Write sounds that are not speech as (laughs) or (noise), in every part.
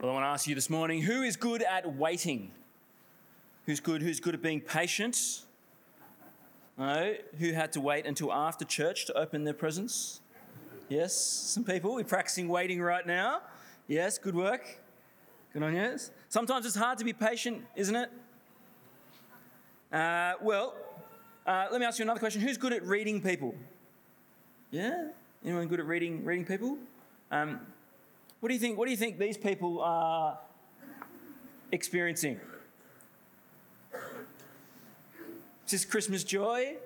Well, I want to ask you this morning who is good at waiting? Who's good? Who's good at being patient? No, who had to wait until after church to open their presents? Yes, some people. We're practicing waiting right now. Yes, good work. Good on you. Sometimes it's hard to be patient, isn't it? Uh, well, uh, let me ask you another question. Who's good at reading people? Yeah, anyone good at reading reading people? Um, what do you think? What do you think these people are experiencing? Is this Christmas joy?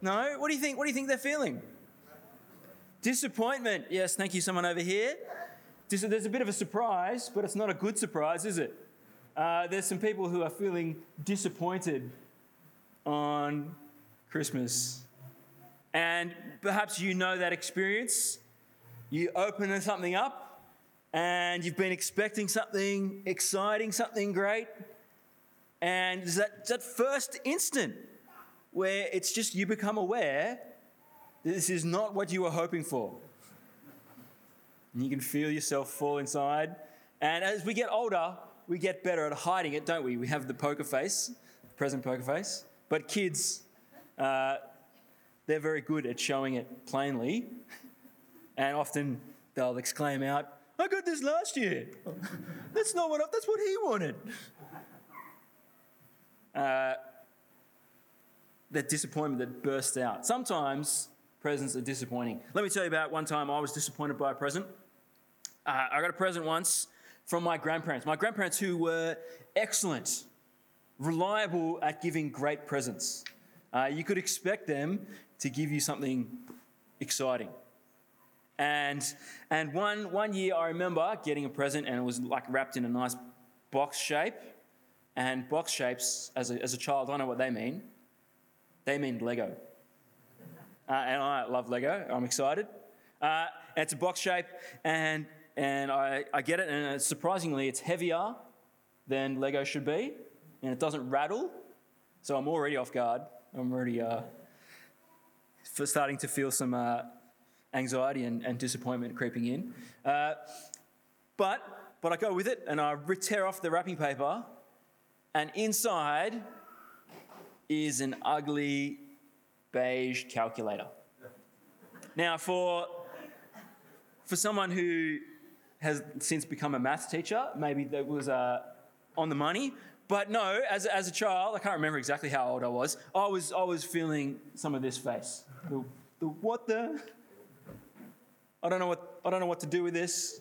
No? What do you think? What do you think they're feeling? Disappointment. Yes, thank you, someone over here. There's a bit of a surprise, but it's not a good surprise, is it? Uh, there's some people who are feeling disappointed on Christmas. And perhaps you know that experience. You open something up and you've been expecting something exciting, something great. And that, that first instant where it's just you become aware that this is not what you were hoping for. And you can feel yourself fall inside. And as we get older, we get better at hiding it, don't we? We have the poker face, present poker face. But kids, uh, they're very good at showing it plainly. (laughs) And often they'll exclaim out, I got this last year. that's not what, I, that's what he wanted. Uh, that disappointment that bursts out. Sometimes presents are disappointing. Let me tell you about one time I was disappointed by a present. Uh, I got a present once from my grandparents. My grandparents, who were excellent, reliable at giving great presents. Uh, you could expect them to give you something exciting. And, and one, one year I remember getting a present and it was like wrapped in a nice box shape. And box shapes, as a, as a child, I know what they mean. They mean Lego. Uh, and I love Lego. I'm excited. Uh, it's a box shape, and, and I, I get it, and surprisingly, it's heavier than Lego should be, and it doesn't rattle. So I'm already off guard. I'm already uh, starting to feel some uh, anxiety and, and, disappointment creeping in. Uh, but, but I go with it, and I tear off the wrapping paper, and inside is an ugly beige calculator. Now, for, for someone who has since become a maths teacher, maybe that was uh, on the money. But no, as, as a child, I can't remember exactly how old I was, I was, I was feeling some of this face. The, the what the? I don't know what I don't know what to do with this.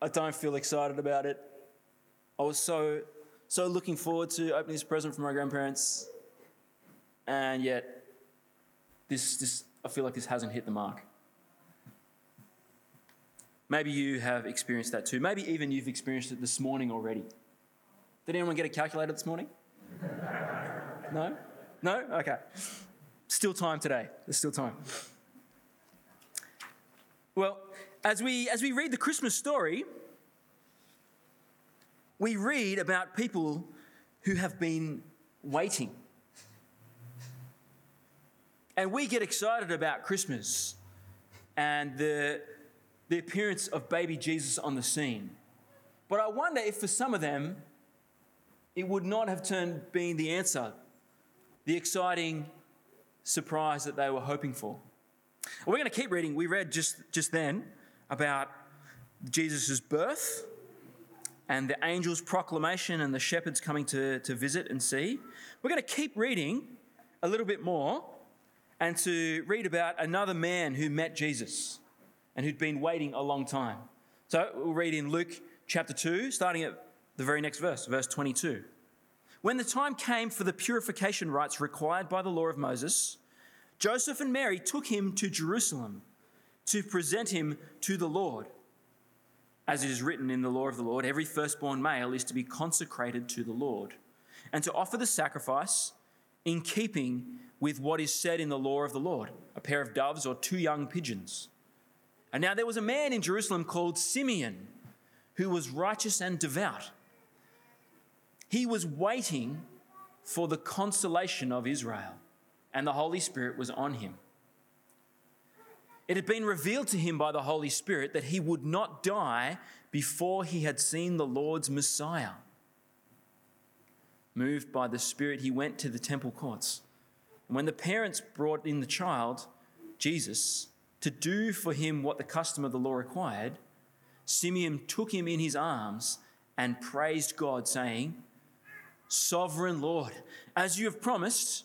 I don't feel excited about it. I was so so looking forward to opening this present from my grandparents, and yet this this I feel like this hasn't hit the mark. Maybe you have experienced that too. Maybe even you've experienced it this morning already. Did anyone get a calculator this morning? (laughs) No? No? Okay. Still time today. There's still time. Well, as we as we read the Christmas story, we read about people who have been waiting. And we get excited about Christmas and the, the appearance of baby Jesus on the scene. But I wonder if for some of them, it would not have turned being the answer, the exciting surprise that they were hoping for. We're going to keep reading. We read just, just then about Jesus' birth and the angel's proclamation and the shepherds coming to, to visit and see. We're going to keep reading a little bit more and to read about another man who met Jesus and who'd been waiting a long time. So we'll read in Luke chapter 2, starting at the very next verse, verse 22. When the time came for the purification rites required by the law of Moses, Joseph and Mary took him to Jerusalem to present him to the Lord. As it is written in the law of the Lord, every firstborn male is to be consecrated to the Lord and to offer the sacrifice in keeping with what is said in the law of the Lord a pair of doves or two young pigeons. And now there was a man in Jerusalem called Simeon who was righteous and devout. He was waiting for the consolation of Israel, and the Holy Spirit was on him. It had been revealed to him by the Holy Spirit that he would not die before he had seen the Lord's Messiah. Moved by the Spirit, he went to the temple courts. And when the parents brought in the child, Jesus, to do for him what the custom of the law required, Simeon took him in his arms and praised God, saying, Sovereign Lord, as you have promised,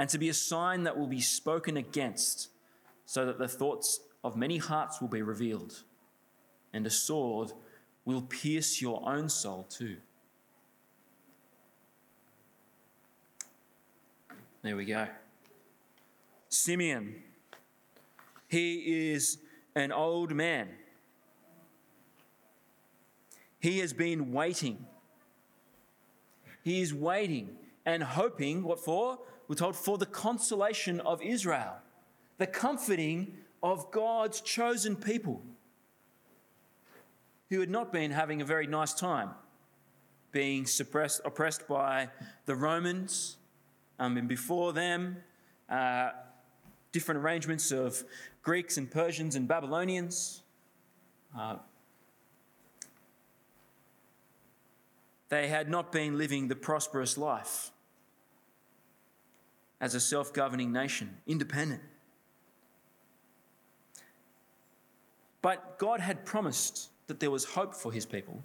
and to be a sign that will be spoken against, so that the thoughts of many hearts will be revealed, and a sword will pierce your own soul too. There we go. Simeon. He is an old man. He has been waiting. He is waiting and hoping, what for? We're told, for the consolation of Israel, the comforting of God's chosen people who had not been having a very nice time, being suppressed, oppressed by the Romans, um, and before them, uh, different arrangements of Greeks and Persians and Babylonians. Uh, they had not been living the prosperous life as a self governing nation, independent. But God had promised that there was hope for his people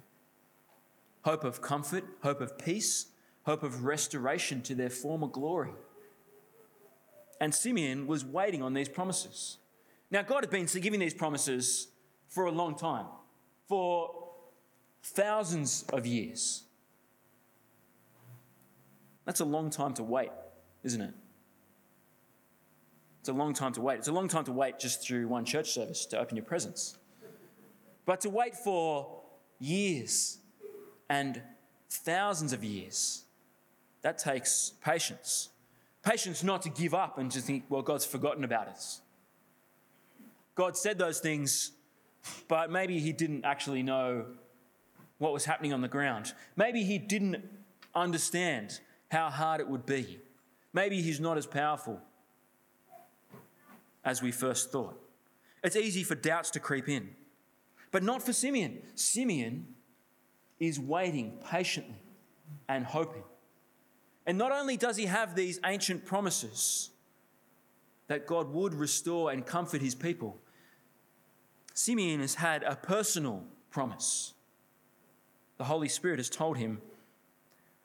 hope of comfort, hope of peace, hope of restoration to their former glory. And Simeon was waiting on these promises. Now, God had been giving these promises for a long time, for thousands of years. That's a long time to wait, isn't it? It's a long time to wait. It's a long time to wait just through one church service to open your presents. But to wait for years and thousands of years, that takes patience. Patience not to give up and to think, well, God's forgotten about us. God said those things, but maybe He didn't actually know what was happening on the ground. Maybe He didn't understand how hard it would be. Maybe He's not as powerful as we first thought. It's easy for doubts to creep in, but not for Simeon. Simeon is waiting patiently and hoping. And not only does he have these ancient promises that God would restore and comfort his people, Simeon has had a personal promise. The Holy Spirit has told him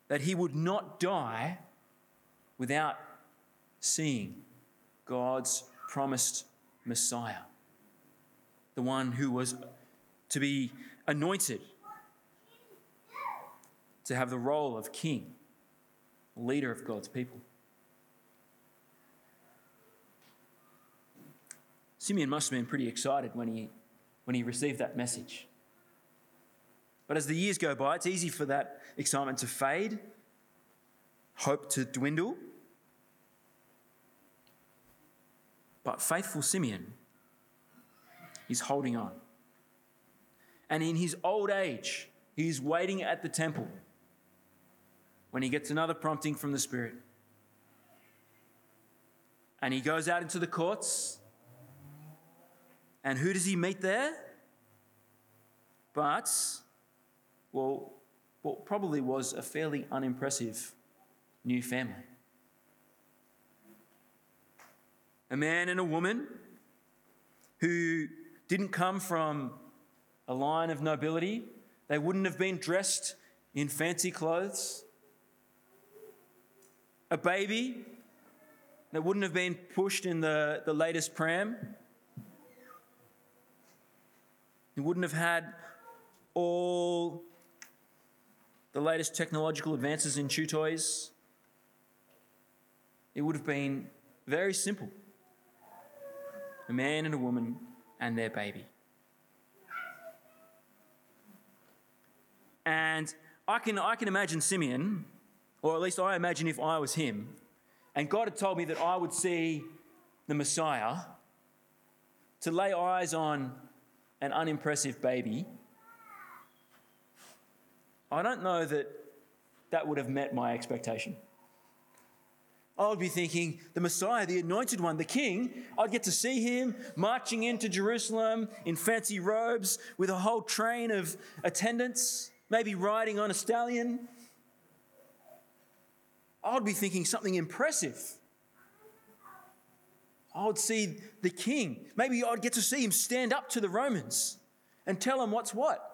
that he would not die without seeing God's promised Messiah, the one who was to be anointed to have the role of king, leader of God's people. Simeon must have been pretty excited when he, when he received that message. But as the years go by, it's easy for that excitement to fade, hope to dwindle, But faithful Simeon is holding on. And in his old age, he's waiting at the temple when he gets another prompting from the Spirit. And he goes out into the courts. And who does he meet there? But, well, what probably was a fairly unimpressive new family. A man and a woman who didn't come from a line of nobility. They wouldn't have been dressed in fancy clothes. A baby that wouldn't have been pushed in the, the latest pram. He wouldn't have had all the latest technological advances in chew toys. It would have been very simple a man and a woman and their baby. And I can, I can imagine Simeon, or at least I imagine if I was him, and God had told me that I would see the Messiah, to lay eyes on an unimpressive baby, I don't know that that would have met my expectation. I would be thinking, the Messiah, the anointed one, the king, I'd get to see him marching into Jerusalem in fancy robes with a whole train of attendants, maybe riding on a stallion. I would be thinking something impressive. I would see the king. Maybe I'd get to see him stand up to the Romans and tell them what's what.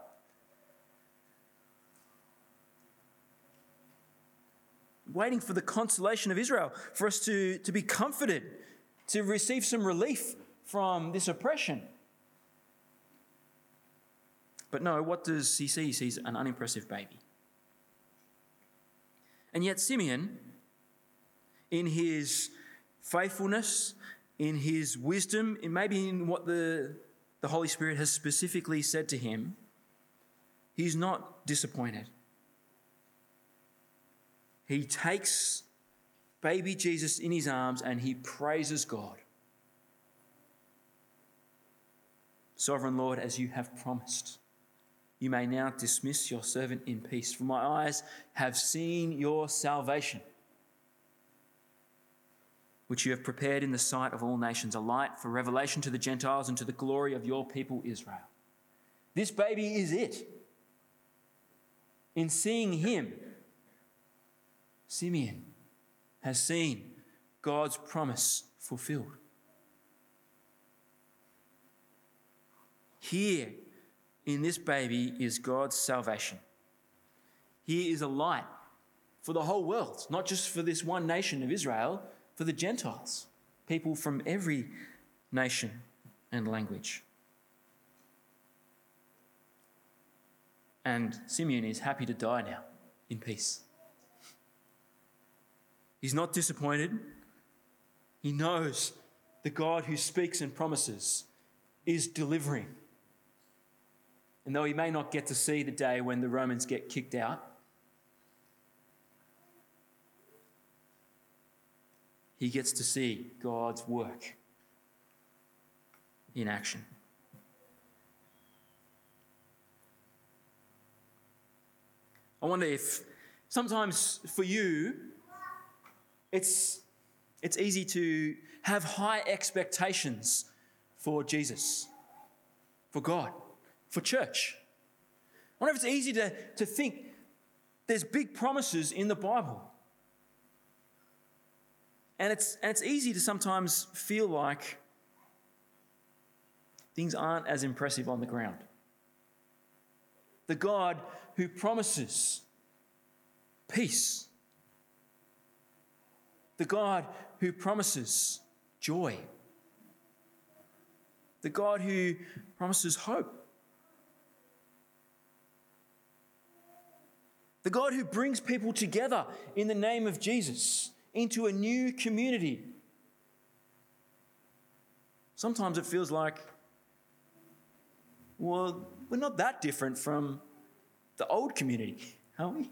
Waiting for the consolation of Israel, for us to, to be comforted, to receive some relief from this oppression. But no, what does he see? He sees an unimpressive baby. And yet, Simeon, in his faithfulness, in his wisdom, maybe in what the, the Holy Spirit has specifically said to him, he's not disappointed. He takes baby Jesus in his arms and he praises God. Sovereign Lord, as you have promised, you may now dismiss your servant in peace, for my eyes have seen your salvation which you have prepared in the sight of all nations, a light for revelation to the Gentiles and to the glory of your people Israel. This baby is it. In seeing him, Simeon has seen God's promise fulfilled. Here in this baby is God's salvation. Here is a light for the whole world, not just for this one nation of Israel for the Gentiles, people from every nation and language. And Simeon is happy to die now in peace. He's not disappointed. He knows the God who speaks and promises is delivering. And though he may not get to see the day when the Romans get kicked out, he gets to see God's work in action. I wonder if sometimes for you, it's, it's easy to have high expectations for Jesus, for God, for church. I wonder if it's easy to, to think there's big promises in the Bible. And it's, and it's easy to sometimes feel like things aren't as impressive on the ground. The God who promises peace, the God who promises joy, the God who promises hope. The God who brings people together in the name of Jesus into a new community. Sometimes it feels like, well, we're not that different from the old community, are we?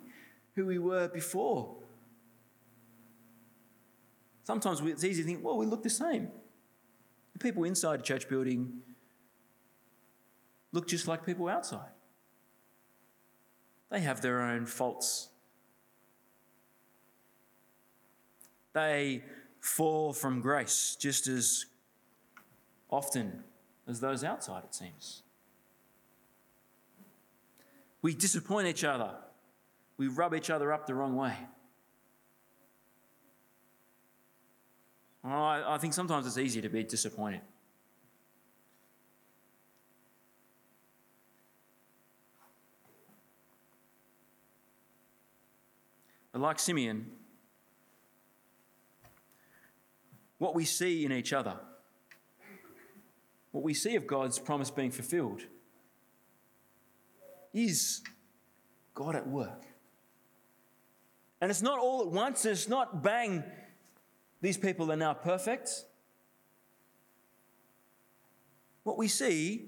Who we were before. Sometimes it's easy to think, well, we look the same. The people inside a church building look just like people outside. They have their own faults they fall from grace just as often as those outside, it seems. We disappoint each other, we rub each other up the wrong way. Oh, I think sometimes it's easy to be disappointed. But like Simeon, what we see in each other, what we see of God's promise being fulfilled, is God at work. And it's not all at once, it's not bang, these people are now perfect. what we see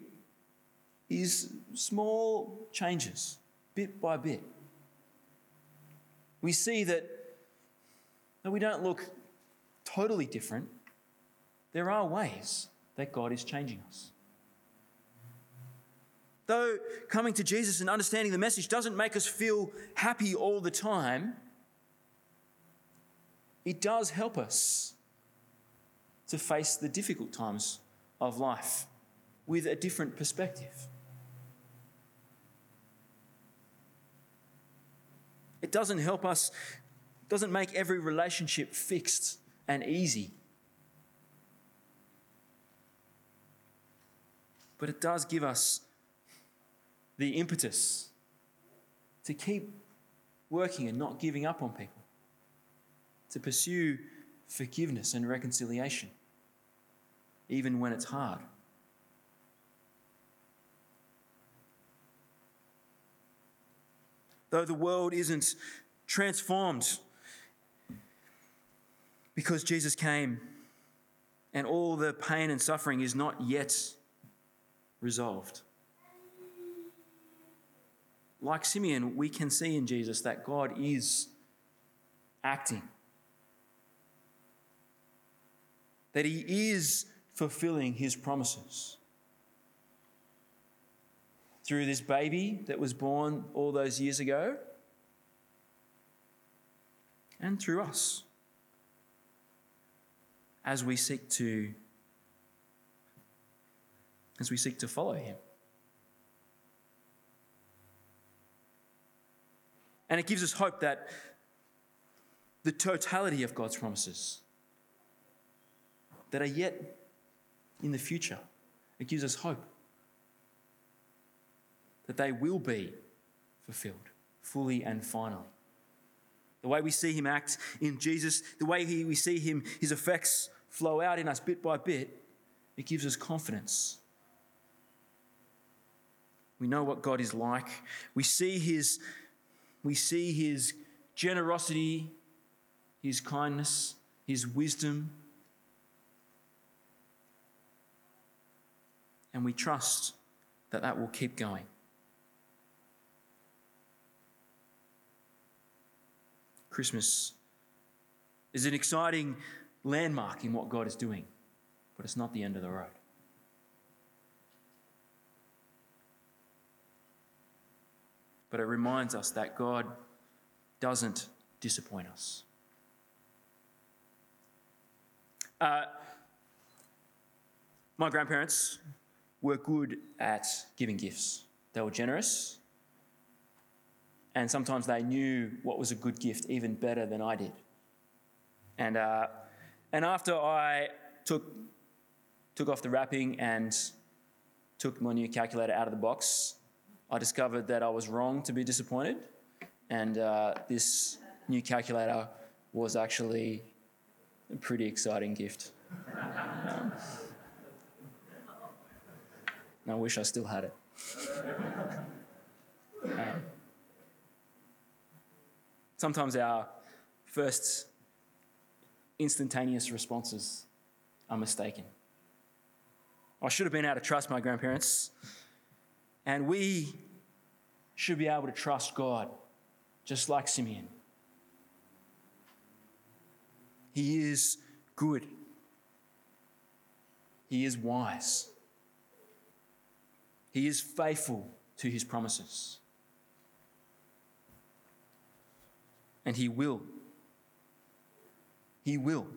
is small changes, bit by bit. We see that, that we don't look totally different. There are ways that God is changing us. Though coming to Jesus and understanding the message doesn't make us feel happy all the time, it does help us to face the difficult times of life with a different perspective. It doesn't help us, doesn't make every relationship fixed and easy. But it does give us the impetus to keep working and not giving up on people, to pursue forgiveness and reconciliation, even when it's hard. Though the world isn't transformed because Jesus came and all the pain and suffering is not yet resolved. Like Simeon, we can see in Jesus that God is acting, that he is fulfilling his promises. Through this baby that was born all those years ago, and through us as we seek to as we seek to follow him. And it gives us hope that the totality of God's promises that are yet in the future, it gives us hope that they will be fulfilled fully and finally. The way we see him act in Jesus, the way he, we see him, his effects flow out in us bit by bit, it gives us confidence. We know what God is like. We see his, we see his generosity, his kindness, his wisdom. And we trust that that will keep going. Christmas is an exciting landmark in what God is doing, but it's not the end of the road. But it reminds us that God doesn't disappoint us. Uh, my grandparents were good at giving gifts. They were generous, and sometimes they knew what was a good gift even better than I did. And, uh, and after I took, took off the wrapping and took my new calculator out of the box, I discovered that I was wrong to be disappointed. And uh, this new calculator was actually a pretty exciting gift. Um, I wish I still had it. Um, sometimes our first instantaneous responses are mistaken. I should have been able to trust my grandparents, and we should be able to trust God, just like Simeon. He is good, He is wise, He is faithful to His promises. And He will he will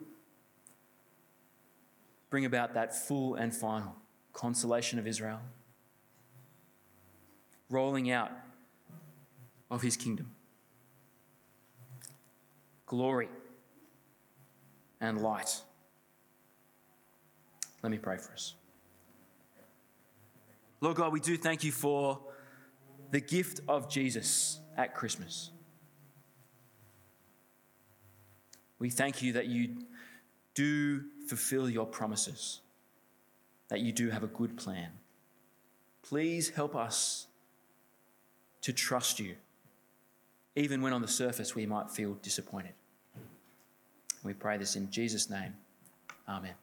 bring about that full and final consolation of Israel, rolling out of his kingdom, glory and light. Let me pray for us. Lord God, we do thank you for the gift of Jesus at Christmas. We thank you that you do fulfill your promises, that you do have a good plan. Please help us to trust you, even when on the surface we might feel disappointed. We pray this in Jesus' name. Amen.